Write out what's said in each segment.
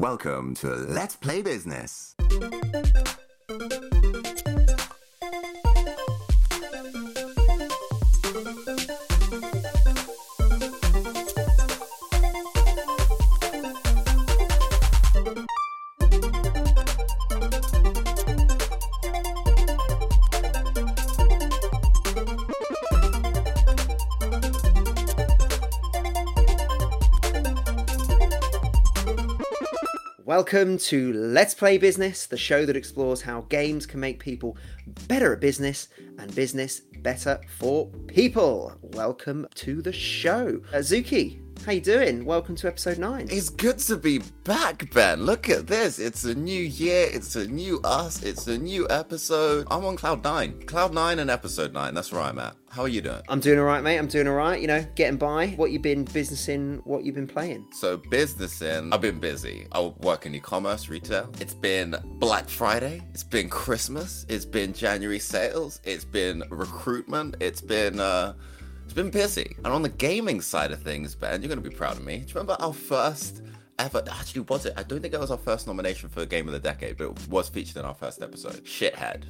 Welcome to Let's Play Business. Welcome to Let's Play Business, the show that explores how games can make people better at business and business better for people. Welcome to the show. Uh, Zuki, how you doing? Welcome to episode 9. It's good to be back, Ben. Look at this. It's a new year. It's a new us. It's a new episode. I'm on Cloud 9. Cloud 9 and episode 9. That's where I'm at. How are you doing? I'm doing all right, mate. I'm doing all right. You know, getting by. What you've been businessing? What you've been playing? So, businessing, I've been busy. I work in e commerce, retail. It's been Black Friday. It's been Christmas. It's been January sales. It's been recruitment. It's been, uh, it's been busy. And on the gaming side of things, Ben, you're going to be proud of me. Do you remember our first ever? Actually, was it? I don't think it was our first nomination for Game of the Decade, but it was featured in our first episode. Shithead.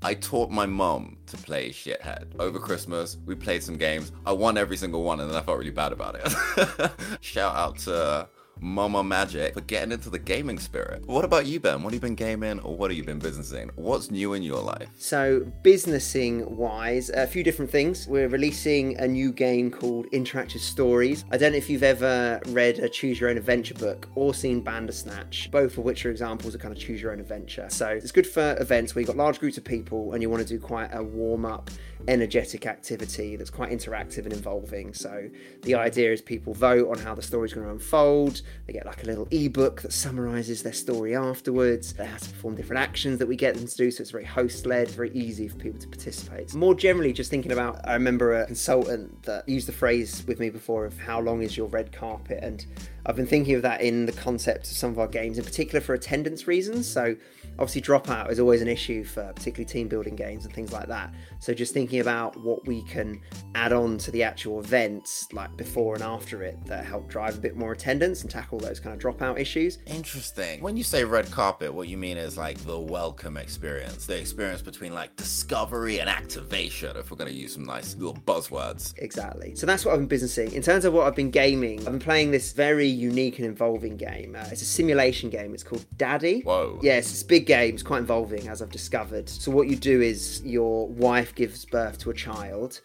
I taught my mum to play Shithead. Over Christmas, we played some games. I won every single one, and then I felt really bad about it. Shout out to Mama Magic for getting into the gaming spirit. What about you, Ben? What have you been gaming, or what have you been businessing? What's new in your life? So, businessing wise, a few different things. We're releasing a new game called Interactive Stories. I don't know if you've ever read a Choose Your Own Adventure book or seen Bandersnatch, both of which are examples of kind of choose your own adventure. So, it's good for events where you've got large groups of people and you want to do quite a warm up energetic activity that's quite interactive and involving. So the idea is people vote on how the story's going to unfold. They get like a little ebook that summarizes their story afterwards. They have to perform different actions that we get them to do. So it's very host led, very easy for people to participate. More generally, just thinking about, I remember a consultant that used the phrase with me before of how long is your red carpet? And I've been thinking of that in the concept of some of our games, in particular for attendance reasons. So obviously dropout is always an issue for particularly team building games and things like that so just thinking about what we can add on to the actual events like before and after it that help drive a bit more attendance and tackle those kind of dropout issues Interesting. When you say red carpet, what you mean is like the welcome experience, the experience between like discovery and activation, if we're going to use some nice little buzzwords. Exactly. So that's what I've been businessing. In terms of what I've been gaming, I've been playing this very unique and involving game. Uh, it's a simulation game. It's called Daddy. Whoa. Yes, it's a big game. It's quite involving, as I've discovered. So what you do is your wife gives birth to a child.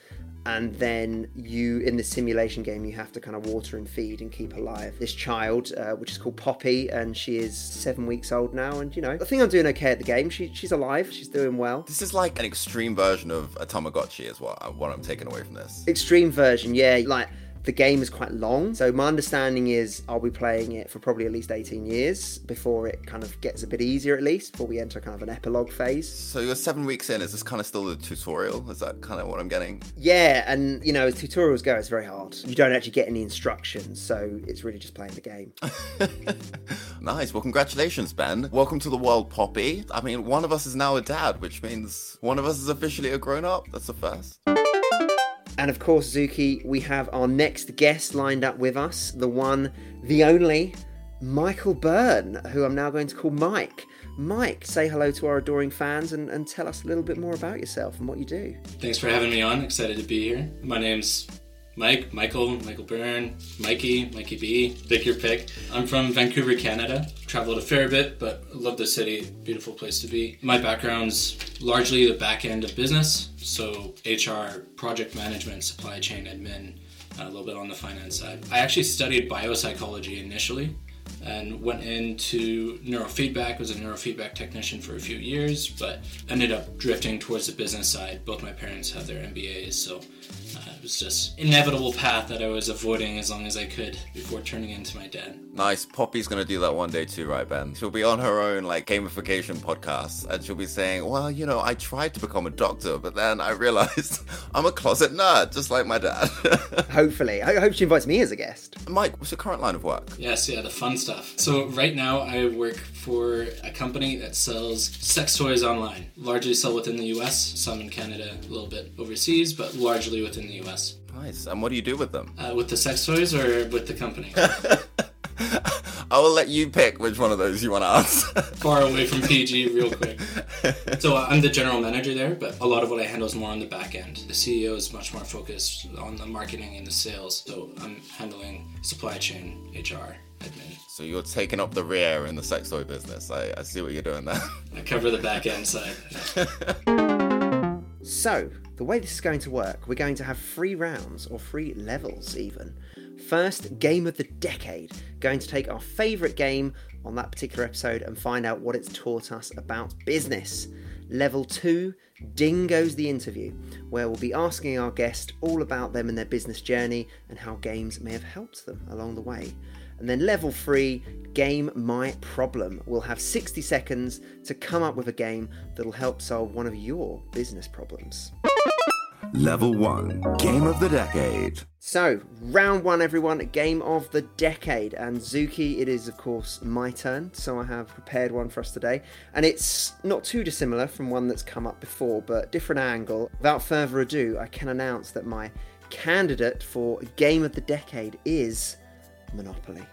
And then you, in the simulation game, you have to kind of water and feed and keep alive this child, uh, which is called Poppy, and she is seven weeks old now. And you know, I think I'm doing okay at the game. She, she's alive. She's doing well. This is like an extreme version of a Tamagotchi, is what, what I'm taking away from this. extreme version, yeah. Like the game is quite long, so my understanding is I'll be playing it for probably at least 18 years before it kind of gets a bit easier, at least before we enter kind of an epilogue phase. So you're seven weeks in. Is this kind of still the tutorial? Is that kind of what I'm getting? Yeah, and you know, as tutorials go, it's very hard. You don't actually get any instructions, so it's really just playing the game. Nice. Well, congratulations, Ben. Welcome to the world, Poppy. I mean, one of us is now a dad, which means one of us is officially a grown up. That's the first. And of course, Zuki, we have our next guest lined up with us, the one, the only, Michael Byrne, who I'm now going to call Mike. Mike, say hello to our adoring fans and, and tell us a little bit more about yourself and what you do. Thanks for having me on. Excited to be here. My name's Mike, Michael, Michael Byrne, Mikey, Mikey B. Pick your pick. I'm from Vancouver, Canada. Traveled a fair bit, but love the city. Beautiful place to be. My background's largely the back end of business, so HR, project management, supply chain admin, a little bit on the finance side. I actually studied biopsychology initially and went into neurofeedback was a neurofeedback technician for a few years but ended up drifting towards the business side both my parents have their mbas so uh, Uh, it was just inevitable path that i was avoiding as long as i could before turning into my dad Nice. Poppy's gonna do that one day too, right, Ben? She'll be on her own like gamification podcast, and she'll be saying, "Well, you know, I tried to become a doctor, but then I realized I'm a closet nerd, just like my dad." Hopefully. I hope she invites me as a guest. Mike, what's your current line of work? yes yeah the fun stuff so right now i work for a company that sells sex toys online largely sell within the us some in canada a little bit overseas but largely within the us Nice. And what do you do with them? uh, with the sex toys or with the company I will let you pick which one of those you want to answer. Far away from PG, real quick. So uh, I'm the general manager there, but a lot of what I handle is more on the back end. The CEO is much more focused on the marketing and the sales. So I'm handling supply chain, HR, admin. So you're taking up the rear in the sex toy business. I, I see what you're doing there. I cover the back end side. So, the way this is going to work, we're going to have three rounds, or three levels even. First, game of the decade. Going to take our favourite game on that particular episode and find out what it's taught us about business. Level two, Ding Goes the Interview, where we'll be asking our guest all about them and their business journey and how games may have helped them along the way. And then level three, Game My Problem. We'll have 60 seconds to come up with a game that'll help solve one of your business problems. Level 1 Game of the Decade. So, round one, everyone, game of the decade. And Zuki, it is, of course, my turn. So, I have prepared one for us today. And it's not too dissimilar from one that's come up before, but different angle. Without further ado, I can announce that my candidate for game of the decade is Monopoly.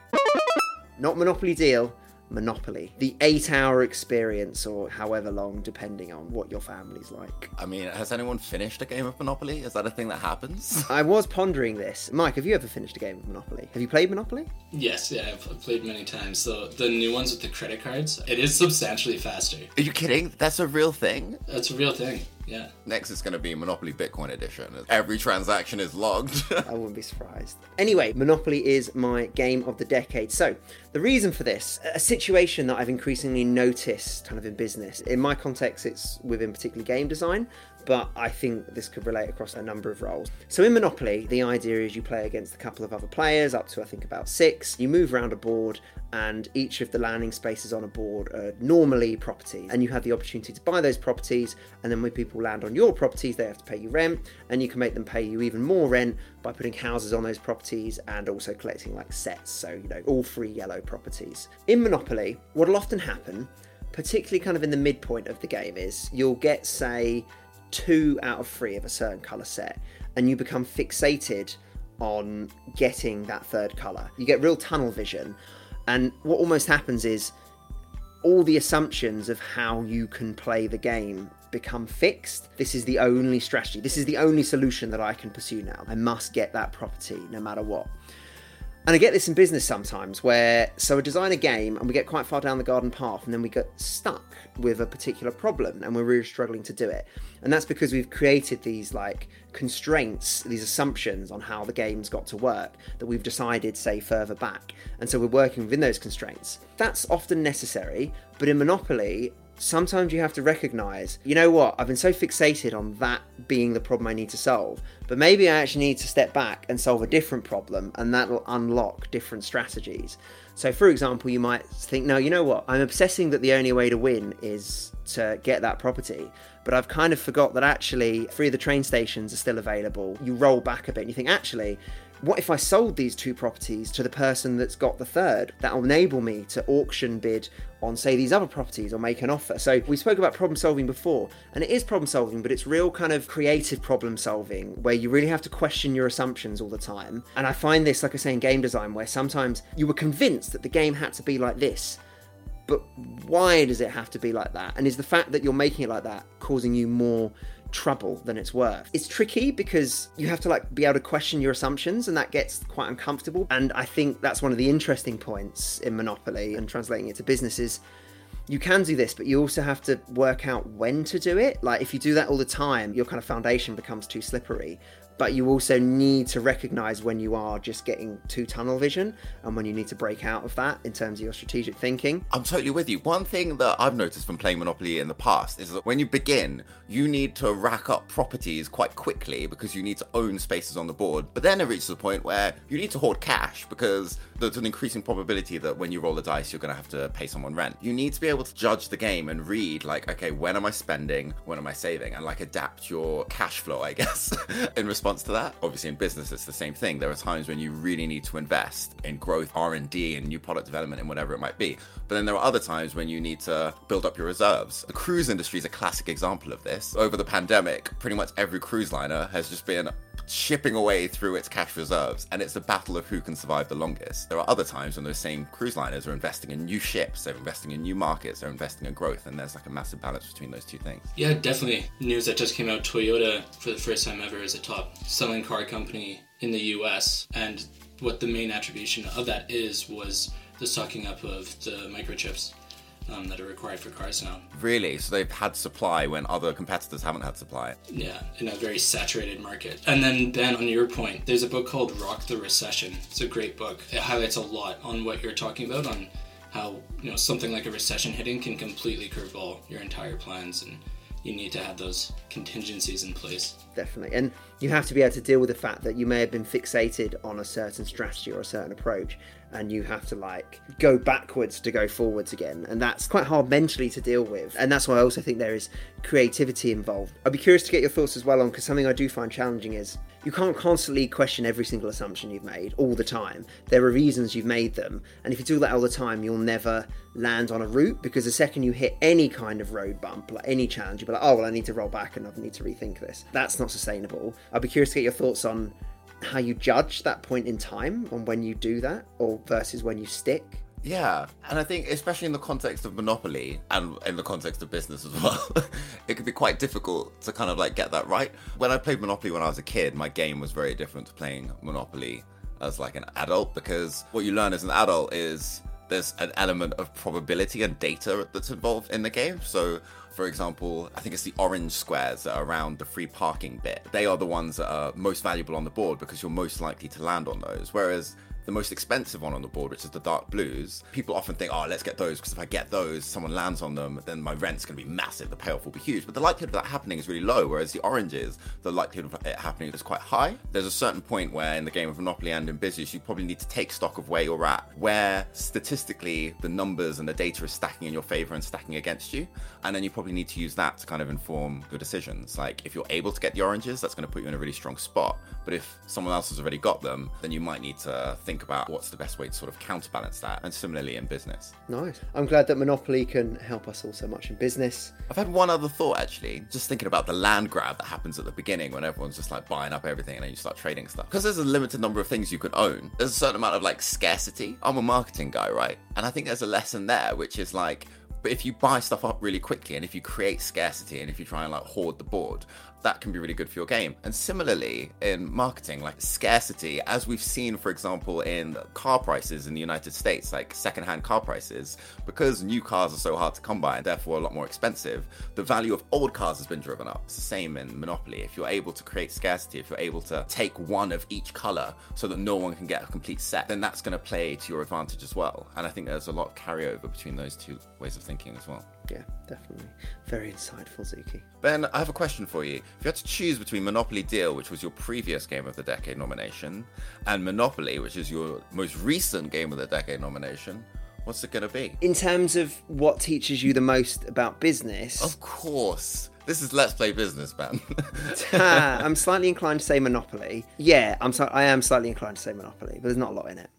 Not Monopoly Deal, Monopoly. The eight hour experience, or however long, depending on what your family's like. I mean, has anyone finished a game of Monopoly? Is that a thing that happens? I was pondering this. Mike, have you ever finished a game of Monopoly? Have you played Monopoly? Yes, yeah, I've I've played many times. So the new ones with the credit cards, it is substantially faster. Are you kidding? That's a real thing? That's a real thing. Yeah. Next is going to be Monopoly Bitcoin Edition. Every transaction is logged. I wouldn't be surprised. Anyway, Monopoly is my game of the decade. So, the reason for this, a situation that I've increasingly noticed kind of in business. In my context, it's within particularly game design, but I think this could relate across a number of roles. So in Monopoly, the idea is you play against a couple of other players, up to I think about six. You move around a board, and each of the landing spaces on a board are normally properties, and you have the opportunity to buy those properties. And then when people land on your properties, they have to pay you rent, and you can make them pay you even more rent by putting houses on those properties and also collecting like sets. So you know all free yellow properties. In Monopoly, what'll often happen particularly kind of in the midpoint of the game is you'll get say two out of three of a certain color set and you become fixated on getting that third color you get real tunnel vision and what almost happens is all the assumptions of how you can play the game become fixed. This is the only strategy. This is the only solution that I can pursue now. I must get that property no matter what. And I get this in business sometimes where, so I design a game and we get quite far down the garden path and then we get stuck with a particular problem and we're really struggling to do it. And that's because we've created these like constraints, these assumptions on how the game's got to work that we've decided, say, further back. And so we're working within those constraints. That's often necessary, but in Monopoly, sometimes you have to recognize, you know what, I've been so fixated on that being the problem I need to solve, but maybe I actually need to step back and solve a different problem, and that'll unlock different strategies. So, for example, you might think, no, you know what, I'm obsessing that the only way to win is to get that property. But I've kind of forgot that actually three of the train stations are still available. You roll back a bit and you think, actually, what if I sold these two properties to the person that's got the third? That'll enable me to auction bid on, say, these other properties or make an offer. So we spoke about problem solving before, and it is problem solving, but it's real kind of creative problem solving where you really have to question your assumptions all the time. And I find this, like I say, in game design, where sometimes you were convinced that the game had to be like this. But why does it have to be like that? And is the fact that you're making it like that causing you more trouble than it's worth. It's tricky because you have to like be able to question your assumptions and that gets quite uncomfortable. And I think that's one of the interesting points in Monopoly and translating it to businesses. You can do this, but you also have to work out when to do it. Like if you do that all the time, your kind of foundation becomes too slippery but you also need to recognize when you are just getting too tunnel vision and when you need to break out of that in terms of your strategic thinking. I'm totally with you. One thing that I've noticed from playing Monopoly in the past is that when you begin, you need to rack up properties quite quickly because you need to own spaces on the board. But then it reaches a point where you need to hoard cash because there's an increasing probability that when you roll the dice, you're going to have to pay someone rent. You need to be able to judge the game and read, like, okay, when am I spending? When am I saving? And like adapt your cash flow, I guess, in response to that. Obviously, in business, it's the same thing. There are times when you really need to invest in growth, R&D, and new product development, and whatever it might be. But then there are other times when you need to build up your reserves. The cruise industry is a classic example of this. Over the pandemic, pretty much every cruise liner has just been shipping away through its cash reserves, and it's a battle of who can survive the longest. There are other times when those same cruise liners are investing in new ships, they're investing in new markets, they're investing in growth, and there's like a massive balance between those two things. Yeah, definitely. News that just came out Toyota, for the first time ever, is a top selling car company in the US. And what the main attribution of that is was the stocking up of the microchips um, that are required for cars now. Really? So they've had supply when other competitors haven't had supply? Yeah, in a very saturated market. And then, Ben, on your point, there's a book called Rock the Recession. It's a great book. It highlights a lot on what you're talking about, on how you know something like a recession hitting can completely curveball your entire plans and you need to have those contingencies in place. Definitely. And you have to be able to deal with the fact that you may have been fixated on a certain strategy or a certain approach and you have to like go backwards to go forwards again. And that's quite hard mentally to deal with. And that's why i also think there is creativity involved. I'd be curious to get your thoughts as well on because something i do find challenging is you can't constantly question every single assumption you've made all the time. There are reasons you've made them. And if you do that all the time you'll never land on a route because the second you hit any kind of road bump like any challenge you'll be like oh well i need to roll back and i need to rethink this. That's not sustainable. I'd be curious to get your thoughts on how you judge that point in time on when you do that or versus when you stick yeah, and I think especially in the context of monopoly and in the context of business as well, it could be quite difficult to kind of like get that right. When I played Monopoly when I was a kid, my game was very different to playing Monopoly as like an adult because what you learn as an adult is there's an element of probability and data that's involved in the game. So for example, I think it's the orange squares that are around the free parking bit. They are the ones that are most valuable on the board because you're most likely to land on those. Whereas the most expensive one on the board, which is the dark blues, people often think, oh, let's get those because if I get those, someone lands on them, then my rent's going to be massive. The payoff will be huge. But the likelihood of that happening is really low, whereas the oranges, the likelihood of it happening is quite high. There's a certain point where in the game of Monopoly and in business, you probably need to take stock of where you're at, where statistically the numbers and the data is stacking in your favor and stacking against you. And then you probably need to use that to kind of inform your decisions. Like if you're able to get the oranges, that's going to put you in a really strong spot. But if someone else has already got them, then you might need to think about what's the best way to sort of counterbalance that. And similarly in business. nice i'm glad that monopoly can help us all so much in business I've had one other thought actually, just thinking about the land grab that happens at the beginning when everyone's just like buying up everything and then you start trading stuff. Because there's a limited number of things you can own, there's a certain amount of like scarcity. I'm a marketing guy, right? And I think there's a lesson there, which is like, but if you buy stuff up really quickly and if you create scarcity and if you try and like hoard the board, that can be really good for your game. And similarly in marketing, like scarcity, as we've seen, for example, in car prices in the United States, like secondhand car prices, because new cars are so hard to come by and therefore a lot more expensive, the value of old cars has been driven up. It's the same in Monopoly. If you're able to create scarcity, if you're able to take one of each color so that no one can get a complete set, then that's going to play to your advantage as well. And I think there's a lot of carryover between those two ways of thinking as well. yeah definitely very insightful zuki Ben, I have a question for you. If you had to choose between Monopoly Deal, which was your previous Game of the Decade nomination, and Monopoly, which is your most recent Game of the Decade nomination, what's it going to be? in terms of what teaches you the most about business Of course. This is Let's Play Business, man. Ah, I'm slightly inclined to say Monopoly. Yeah, I'm. So, I am slightly inclined to say Monopoly, but there's not a lot in it.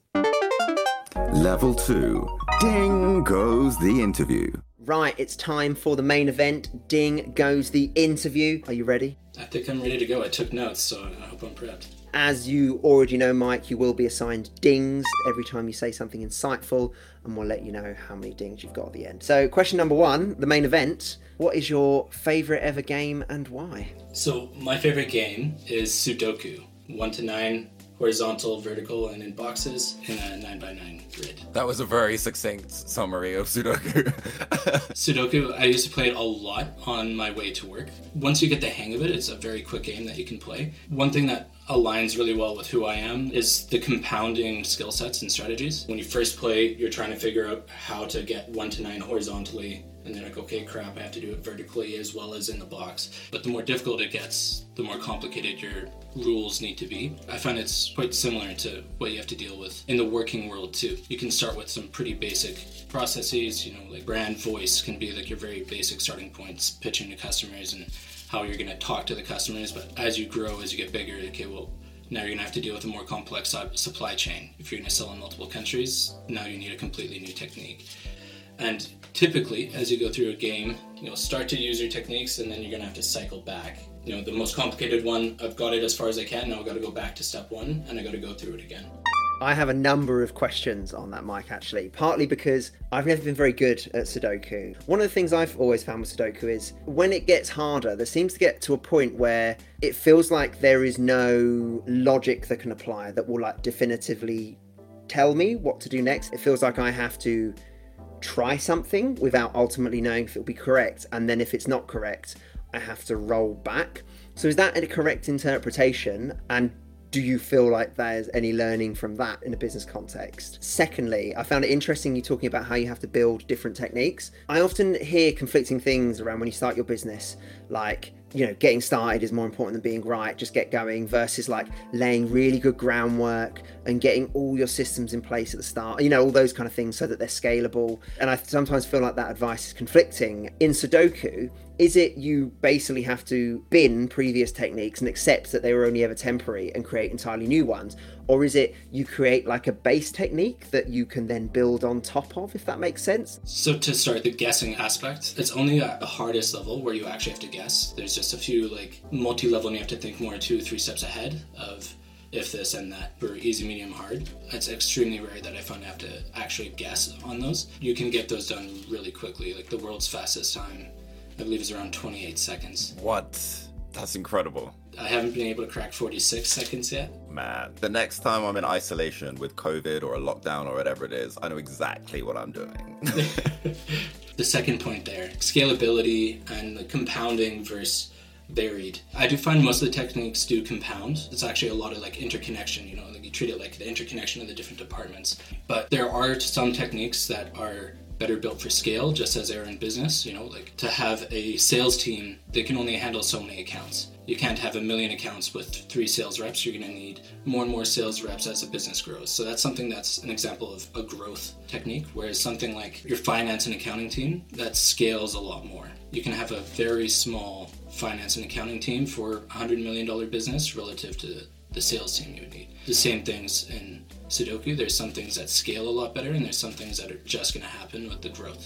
Level 2. Ding goes the interview. Right, it's time for the main event. Ding goes the interview. Are you ready? I think I'm ready to go. I took notes, so I hope I'm prepped. As you already know, Mike, you will be assigned dings every time you say something insightful, and we'll let you know how many dings you've got at the end. So, question number one, the main event. What is your favourite ever game and why? So my favorite game is Sudoku. One to nine, horizontal, vertical, and in boxes in a nine by nine grid. that was a very succinct summary of Sudoku. Sudoku, I used to play it a lot on my way to work. Once you get the hang of it, it's a very quick game that you can play. One thing that aligns really well with who I am is the compounding skill sets and strategies. When you first play, you're trying to figure out how to get one to nine horizontally, and then like, okay, crap, I have to do it vertically as well as in the box. But the more difficult it gets, the more complicated your rules need to be. I find it's quite similar to what you have to deal with in the working world too. You can start with some pretty basic processes, you know, like brand voice can be like your very basic starting points, pitching to customers and how you're going to talk to the customers. But as you grow, as you get bigger, okay, well, now you're going to have to deal with a more complex supply chain. If you're going to sell in multiple countries, now you need a completely new technique. And typically, as you go through a game, you'll start to use your techniques and then you're going to have to cycle back. You know, the most complicated one, I've got it as far as I can. Now I've got to go back to step one and I've got to go through it again. I have a number of questions on that, Mike, actually. Partly because I've never been very good at Sudoku. One of the things I've always found with Sudoku is when it gets harder, there seems to get to a point where it feels like there is no logic that can apply that will, like, definitively tell me what to do next. It feels like I have to try something without ultimately knowing if it'll be correct. And then if it's not correct, I have to roll back. So is that a correct interpretation? And do you feel like there's any learning from that in a business context? Secondly, I found it interesting you talking about how you have to build different techniques. I often hear conflicting things around when you start your business, like you know, getting started is more important than being right. Just get going versus like laying really good groundwork and getting all your systems in place at the start. You know, all those kind of things so that they're scalable. And I sometimes feel like that advice is conflicting. In Sudoku, is it you basically have to bin previous techniques and accept that they were only ever temporary and create entirely new ones? Or is it you create like a base technique that you can then build on top of, if that makes sense? So, to start the guessing aspect, it's only at the hardest level where you actually have to guess. There's just a few like multi level, and you have to think more two, three steps ahead of if this and that for easy, medium, hard. It's extremely rare that I find I have to actually guess on those. You can get those done really quickly. Like the world's fastest time, I believe, is around 28 seconds. What? That's incredible. I haven't been able to crack 46 seconds yet. Man, the next time I'm in isolation with COVID or a lockdown or whatever it is, I know exactly what I'm doing. the second point there scalability and the compounding versus varied. I do find most of the techniques do compound. It's actually a lot of like interconnection, you know, like you treat it like the interconnection of the different departments. But there are some techniques that are better built for scale, just as they're in business. You know, like to have a sales team, they can only handle so many accounts. You can't have a million accounts with three sales reps. You're going to need more and more sales reps as the business grows. So that's something that's an example of a growth technique. Whereas something like your finance and accounting team, that scales a lot more. You can have a very small finance and accounting team for a $100 million business relative to the sales team you would need. The same things in Sudoku. There's some things that scale a lot better, and there's some things that are just going to happen with the growth.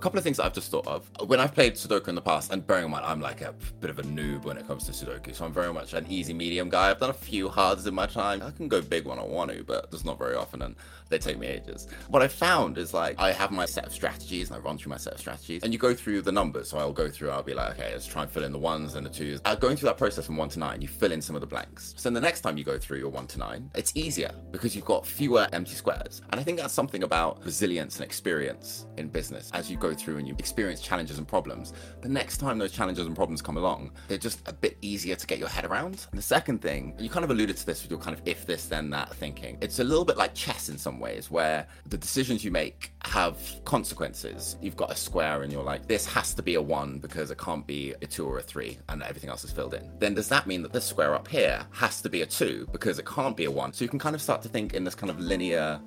A couple of things I've just thought of. When I've played Sudoku in the past, and bearing in mind I'm like a bit of a noob when it comes to Sudoku, so I'm very much an easy medium guy. I've done a few hards in my time. I can go big when I want to, but just not very often, and they take me ages. What I found is like I have my set of strategies and I run through my set of strategies, and you go through the numbers. So I'll go through, I'll be like, okay, let's try and fill in the ones and the twos. Uh, going through that process from one to nine, you fill in some of the blanks. So the next time you go through your one to nine, it's easier because you've got fewer empty squares. And I think that's something about resilience and experience in business. As you go through and you experience challenges and problems, the next time those challenges and problems come along, they're just a bit easier to get your head around. And the second thing, you kind of alluded to this with your kind of if this then that thinking. It's a little bit like chess in some ways, where the decisions you make have consequences. You've got a square and you're like, this has to be a one because it can't be a two or a three and everything else is filled in. Then does that mean that this square up here has to be a two because it can't be a one? So you can kind of start to think in this kind of linear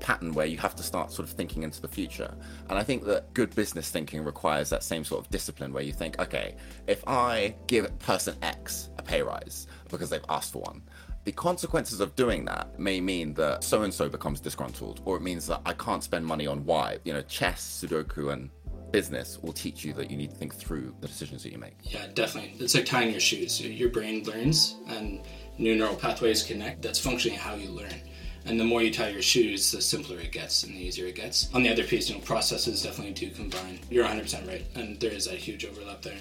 pattern where you have to start sort of thinking into the future. And I think that good business thinking requires that same sort of discipline where you think, okay, if I give person X a pay rise because they've asked for one, the consequences of doing that may mean that so and so becomes disgruntled, or it means that I can't spend money on Y. You know, chess, Sudoku, and business will teach you that you need to think through the decisions that you make. Yeah, definitely. It's like tying your shoes. Your brain learns and new neural pathways connect. That's functionally how you learn. And the more you tie your shoes, the simpler it gets and the easier it gets. On the other piece, you know, processes definitely do combine. You're 100% right, and there is that huge overlap there.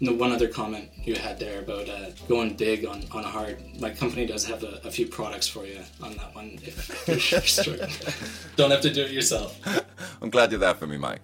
And the one other comment you had there about uh, going big on, on a hard, my company does have a, a few products for you on that one if you're struggling. Don't have to do it yourself. I'm glad you're there for me, Mike.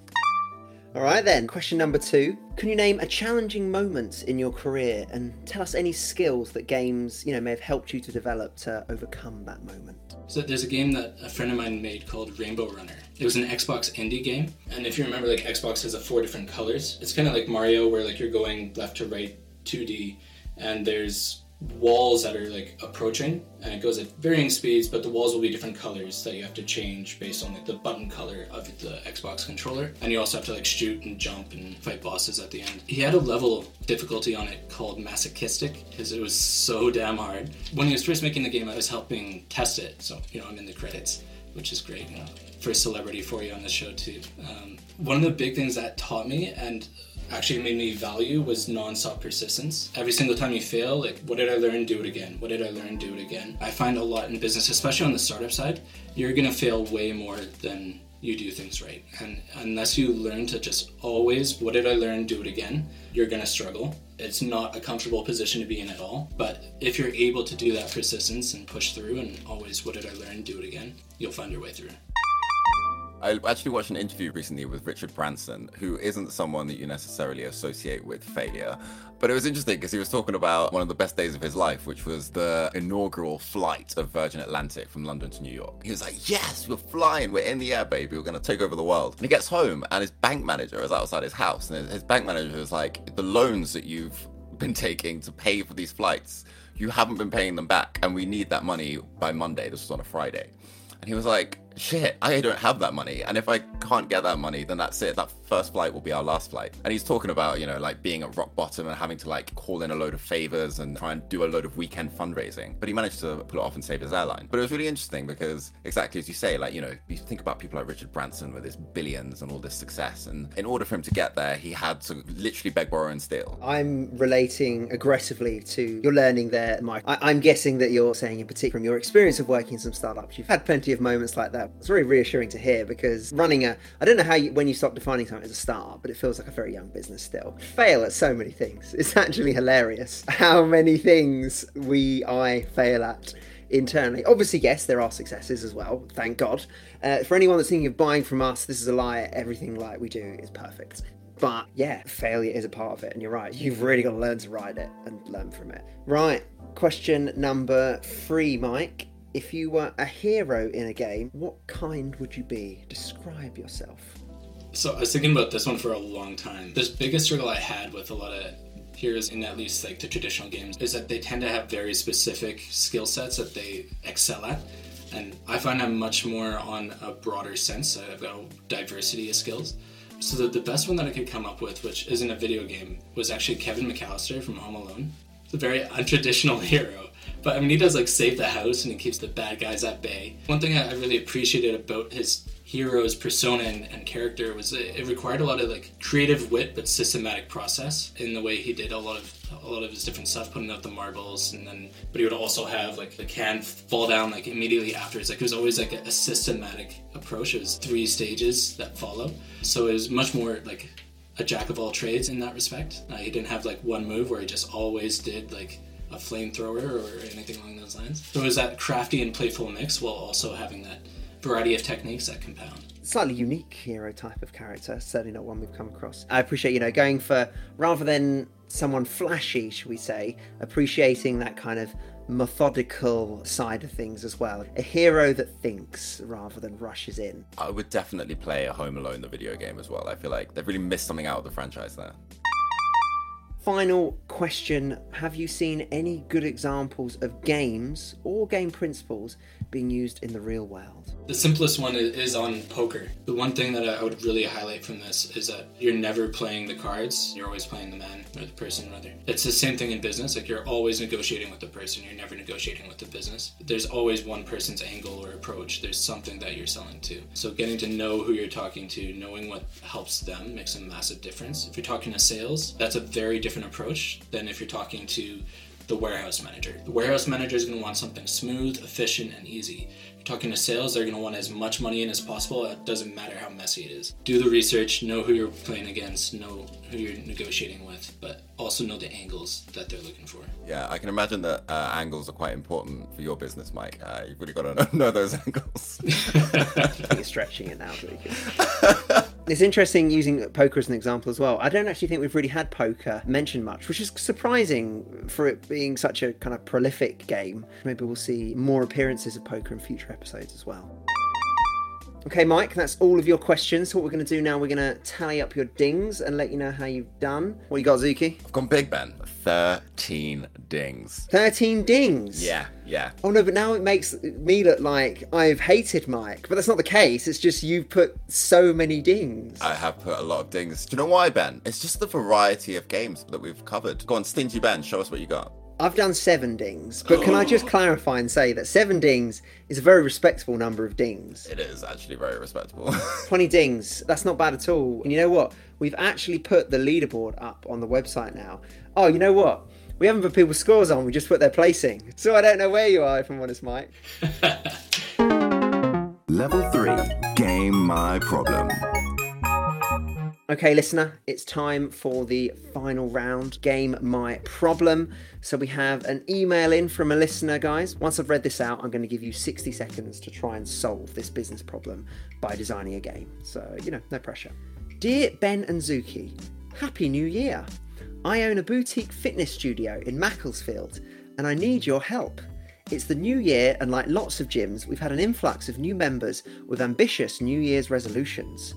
All right, then. Question number two. Can you name a challenging moment in your career and tell us any skills that games, you know, may have helped you to develop to overcome that moment? So there's a game that a friend of mine made called Rainbow Runner. It was an Xbox indie game, and if you remember, like Xbox has a four different colors. It's kind of like Mario, where like you're going left to right, 2D, and there's walls that are like approaching and it goes at varying speeds but the walls will be different colors that you have to change based on like the button color of the xbox controller and you also have to like shoot and jump and fight bosses at the end he had a level of difficulty on it called masochistic because it was so damn hard when he was first making the game i was helping test it so you know i'm in the credits which is great. You know, first celebrity for you on the show too. Um, one of the big things that taught me and actually made me value was non-stop persistence. Every single time you fail, like what did I learn? Do it again. What did I learn? Do it again. I find a lot in business, especially on the startup side, you're gonna fail way more than you do things right. And unless you learn to just always, what did I learn? Do it again. You're gonna struggle. It's not a comfortable position to be in at all. But if you're able to do that persistence and push through and always, what did I learn? Do it again. You'll find your way through. I actually watched an interview recently with Richard Branson, who isn't someone that you necessarily associate with failure. But it was interesting because he was talking about one of the best days of his life, which was the inaugural flight of Virgin Atlantic from London to New York. He was like, Yes, we're flying, we're in the air, baby, we're going to take over the world. And he gets home, and his bank manager is outside his house. And his bank manager is like, The loans that you've been taking to pay for these flights, you haven't been paying them back, and we need that money by Monday. This was on a Friday. And he was like, shit, I don't have that money. And if I can't get that money, then that's it. That first flight will be our last flight. And he's talking about, you know, like being at rock bottom and having to like call in a load of favors and try and do a load of weekend fundraising. But he managed to pull it off and save his airline. But it was really interesting because exactly as you say, like, you know, you think about people like Richard Branson with his billions and all this success. And in order for him to get there, he had to literally beg, borrow, and steal. I'm relating aggressively to your learning there, Mike. I- am guessing that you're saying, in particular, from your experience of working in some startups, you've had plenty of moments like that. It's very reassuring to hear because running a, I don't know how you, when you stop defining something as a startup, but it feels like a very young business still. Fail at so many things. It's actually hilarious how many things we, I fail at internally. Obviously, yes, there are successes as well, thank God. Uh, for anyone that's thinking of buying from us, this is a lie. Everything like we do is perfect. But yeah, failure is a part of it, and you're right. You've really got to learn to ride it and learn from it. Right, question number three, Mike. If you were a hero in a game, what kind would you be? Describe yourself. So I was thinking about this one for a long time. This biggest struggle I had with a lot of heroes in at least like the traditional games is that they tend to have very specific skill sets that they excel at. And I find I'm much more on a broader sense. I've got a diversity of skills. So the, the best one that I could come up with, which isn't a video game, was actually Kevin McCallister from Home Alone. It's a very untraditional hero. But I mean, he does like save the house and he keeps the bad guys at bay. One thing I really appreciated about his hero's persona and, and character was it, required a lot of like creative wit but systematic process in the way he did a lot of a lot of his different stuff putting out the marbles and then but he would also have like the can fall down like immediately after. It's like it was always like a, a systematic approach. It was three stages that follow so it was much more like a jack of all trades in that respect. Uh, he didn't have like one move where he just always did like a flamethrower or anything along those lines. So it was that crafty and playful mix while also having that variety of techniques that compound. Slightly unique hero type of character, certainly not one we've come across. I appreciate, you know, going for rather than someone flashy, should we say, appreciating that kind of methodical side of things as well. A hero that thinks rather than rushes in. I would definitely play a Home Alone, the video game, as well. I feel like they've really missed something out of the franchise there. Final question Have you seen any good examples of games or game principles being used in the real world? The simplest one is on poker. The one thing that I would really highlight from this is that you're never playing the cards, you're always playing the man or the person, rather. It's the same thing in business. Like you're always negotiating with the person, you're never negotiating with the business. There's always one person's angle or approach, there's something that you're selling to. So getting to know who you're talking to, knowing what helps them makes a massive difference. If you're talking to sales, that's a very different approach than if you're talking to the warehouse manager. The warehouse manager is going to want something smooth, efficient, and easy. You're talking to sales, they're going to want as much money in as possible. It doesn't matter how messy it is. Do the research, know who you're playing against, know who you're negotiating with, but also know the angles that they're looking for. Yeah, I can imagine that uh, angles are quite important for your business, Mike. Uh, you've really got to know, know those angles. you're stretching it now, It's interesting using poker as an example as well. I don't actually think we've really had poker mentioned much, which is surprising for it being such a kind of prolific game. Maybe we'll see more appearances of poker in future episodes as well. Okay, Mike, that's all of your questions. What we're going to do now, we're going to tally up your dings and let you know how you've done. What you got, Zuki? I've gone big, Ben. 13 dings. 13 dings? Yeah, yeah. Oh, no, but now it makes me look like I've hated Mike. But that's not the case. It's just you've put so many dings. I have put a lot of dings. Do you know why, Ben? It's just the variety of games that we've covered. Go on, Stingy Ben, show us what you got. I've done seven dings, but can I just clarify and say that seven dings is a very respectable number of dings. It is actually very respectable. 20 dings, that's not bad at all. And you know what? We've actually put the leaderboard up on the website now. Oh, you know what? We haven't put people's scores on, we just put their placing. So I don't know where you are, if I'm honest, Mike. Level 3 Game My Problem. Okay, listener, it's time for the final round game My Problem. So we have an email in from a listener, guys. Once I've read this out, I'm going to give you 60 seconds to try and solve this business problem by designing a game. So, you know, no pressure. Dear Ben and Zuki, Happy New Year! I own a boutique fitness studio in Macclesfield and I need your help. It's the new year, and like lots of gyms, we've had an influx of new members with ambitious New Year's resolutions.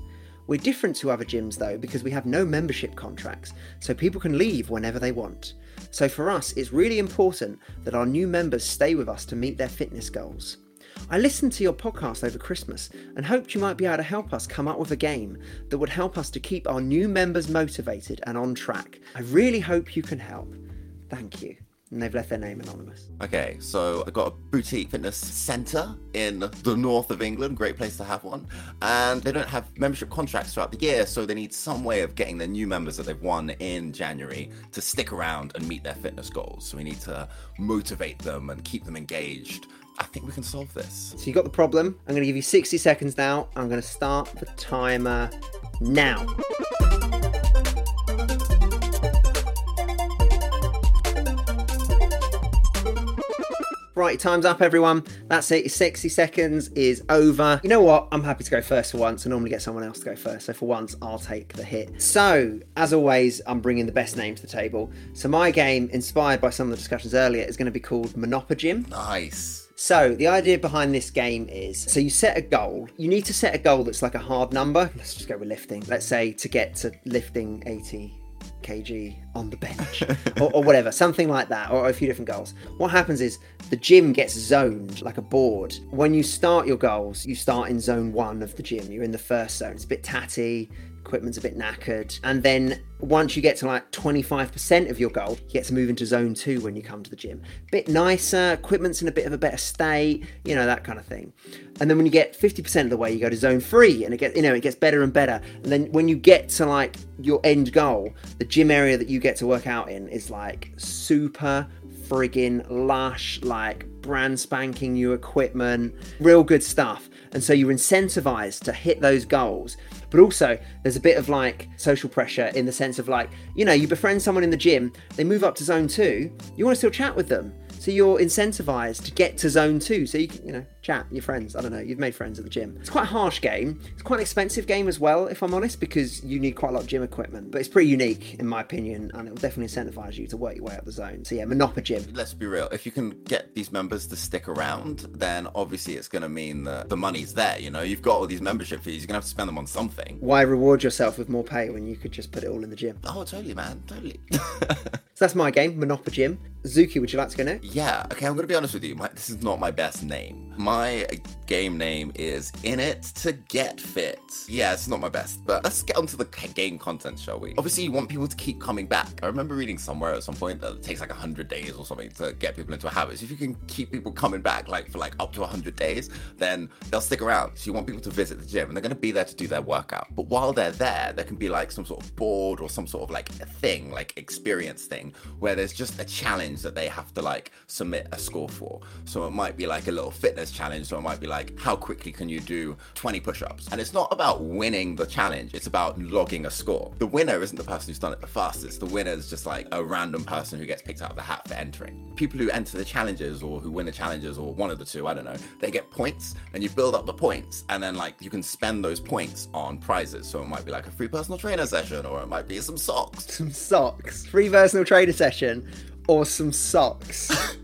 We're different to other gyms though because we have no membership contracts, so people can leave whenever they want. So for us, it's really important that our new members stay with us to meet their fitness goals. I listened to your podcast over Christmas and hoped you might be able to help us come up with a game that would help us to keep our new members motivated and on track. I really hope you can help. Thank you. And they've left their name anonymous. Okay, so I've got a boutique fitness centre in the north of England, great place to have one. And they don't have membership contracts throughout the year, so they need some way of getting their new members that they've won in January to stick around and meet their fitness goals. So we need to motivate them and keep them engaged. I think we can solve this. So you got the problem. I'm going to give you 60 seconds now. I'm going to start the timer now. Right, time's up, everyone. That's it. 60 seconds is over. You know what? I'm happy to go first for once. I normally get someone else to go first. So for once, I'll take the hit. So, as always, I'm bringing the best name to the table. So my game, inspired by some of the discussions earlier, is going to be called Monopogym. Nice. So, the idea behind this game is so you set a goal. You need to set a goal that's like a hard number. Let's just go with lifting. Let's say to get to lifting 80 kg on the bench or, or whatever, something like that, or a few different goals. What happens is the gym gets zoned like a board. When you start your goals, you start in zone one of the gym. You're in the first zone. It's a bit tatty, equipment's a bit knackered. And then once you get to like 25% of your goal, you get to move into zone two when you come to the gym. Bit nicer, equipment's in a bit of a better state, you know, that kind of thing. And then when you get 50% of the way, you go to zone three and it gets, you know, it gets better and better. And then when you get to like your end goal, the gym area that you get to work out in is like super friggin' lush, like brand spanking new equipment, real good stuff. And so you're incentivized to hit those goals. But also, there's a bit of like social pressure in the sense of like, you know, you befriend someone in the gym, they move up to zone two, you want to still chat with them. So you're incentivized to get to zone two, so you can, you know, chat your friends. I don't know, you've made friends at the gym. It's quite a harsh game. It's quite an expensive game as well, if I'm honest, because you need quite a lot of gym equipment. But it's pretty unique, in my opinion, and it will definitely incentivize you to work your way up the zone. So yeah, Monopogym. Let's be real. If you can get these members to stick around, then obviously it's going to mean that the money's there. You know, you've got all these membership fees. You're going to have to spend them on something. Why reward yourself with more pay when you could just put it all in the gym? Oh, totally, man. Totally. So that's my game, Monopogym. Zuki, would you like to go next? yeah. Okay, I'm going to be honest with you. My, this is not my best name. My game name is In It to Get Fit. Yeah, it's not my best, but let's get onto the game content, shall we? Obviously, you want people to keep coming back. I remember reading somewhere at some point that it takes like 100 days or something to get people into a habit. So if you can keep people coming back like for like up to 100 days, then they'll stick around. So you want people to visit the gym and they're going to be there to do their workout. But while they're there, there can be like some sort of board or some sort of like thing, like experience thing, where there's just a challenge that they have to like submit a score for. So it might be like a little fitness challenge. So it might be like, how quickly can you do 20 push ups? And it's not about winning the challenge, it's about logging a score. The winner isn't the person who's done it the fastest. The winner is just like a random person who gets picked out of the hat for entering. People who enter the challenges or who win the challenges or one of the two, I don't know, they get points and you build up the points and then like you can spend those points on prizes. So it might be like a free personal trainer session or it might be some socks. Some socks. Free personal trainer session or some socks.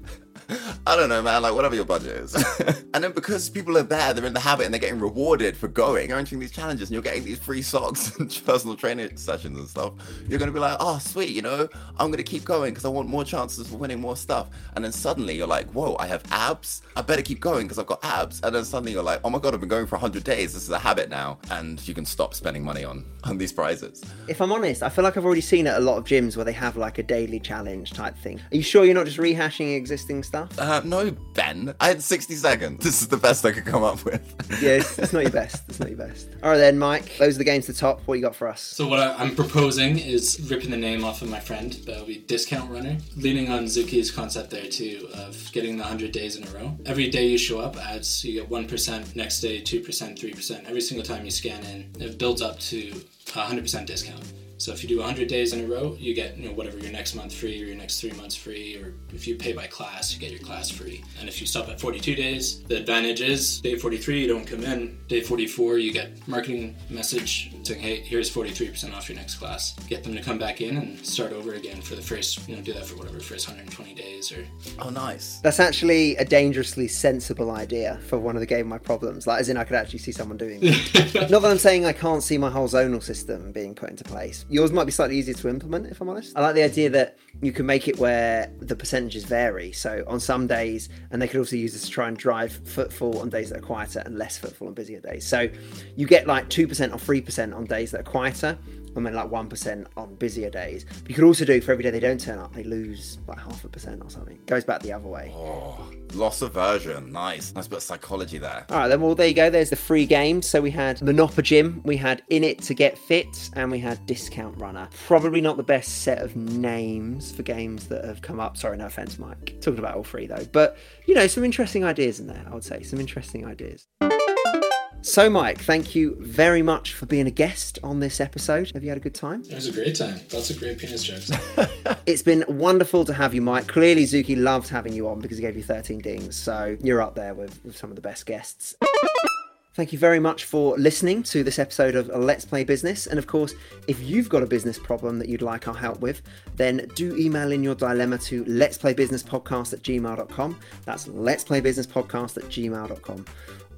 I don't know, man, like whatever your budget is. and then because people are there, they're in the habit and they're getting rewarded for going, you're entering these challenges and you're getting these free socks and personal training sessions and stuff. You're going to be like, oh, sweet, you know, I'm going to keep going because I want more chances for winning more stuff. And then suddenly you're like, whoa, I have abs. I better keep going because I've got abs. And then suddenly you're like, oh my God, I've been going for 100 days. This is a habit now. And you can stop spending money on, on these prizes. If I'm honest, I feel like I've already seen it at a lot of gyms where they have like a daily challenge type thing. Are you sure you're not just rehashing existing stuff? Uh, no, Ben. I had 60 seconds. This is the best I could come up with. yeah, it's, it's not your best. It's not your best. All right then, Mike. Those are the games to the top. What you got for us? So what I, I'm proposing is ripping the name off of my friend. That'll be Discount Runner. Leaning on Zuki's concept there too of getting the 100 days in a row. Every day you show up adds, you get 1%, next day 2%, 3%. Every single time you scan in, it builds up to 100% discount. So if you do 100 days in a row, you get you know whatever your next month free or your next three months free, or if you pay by class, you get your class free. And if you stop at 42 days, the advantage is day 43 you don't come in. Day 44 you get marketing message saying, hey, here's 43% off your next class. Get them to come back in and start over again for the first, you know, do that for whatever first 120 days or. Oh, nice. That's actually a dangerously sensible idea for one of the game of my problems. Like, as in, I could actually see someone doing it. Not that I'm saying I can't see my whole zonal system being put into place. Yours might be slightly easier to implement, if I'm honest. I like the idea that you can make it where the percentages vary. So on some days, and they could also use this to try and drive footfall on days that are quieter and less footfall on busier days. So you get like 2% or 3% on days that are quieter then like 1% on busier days. But you could also do for every day they don't turn up, they lose like half a percent or something. Goes back the other way. Oh, loss aversion. Nice. Nice bit of psychology there. All right, then, well, there you go. There's the free games. So we had Monopoly Gym, we had In It to Get Fit, and we had Discount Runner. Probably not the best set of names for games that have come up. Sorry, no offense, Mike. Talking about all three, though. But, you know, some interesting ideas in there, I would say. Some interesting ideas. So, Mike, thank you very much for being a guest on this episode. Have you had a good time? It was a great time. Lots of great penis jokes. it's been wonderful to have you, Mike. Clearly, Zuki loved having you on because he gave you 13 dings. So, you're up there with, with some of the best guests. Thank you very much for listening to this episode of Let's Play Business. And of course, if you've got a business problem that you'd like our help with, then do email in your dilemma to let's play business podcast at gmail.com. That's let's play business podcast at gmail.com.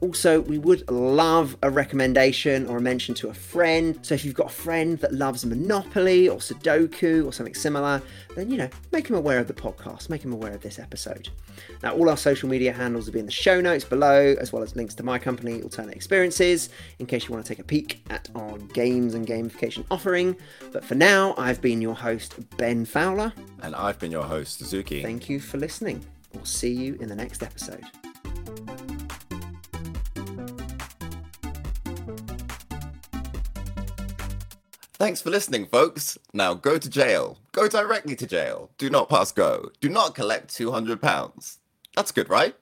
Also, we would love a recommendation or a mention to a friend. So if you've got a friend that loves Monopoly or Sudoku or something similar, then you know, make them aware of the podcast, make them aware of this episode. Now, all our social media handles will be in the show notes below, as well as links to my company, Alternate Experiences, in case you want to take a peek at our games and gamification offering. But for now, I've been your host, Ben Fowler. And I've been your host, Suzuki. Thank you for listening. We'll see you in the next episode. Thanks for listening, folks. Now go to jail. Go directly to jail. Do not pass go. Do not collect £200. That's good, right?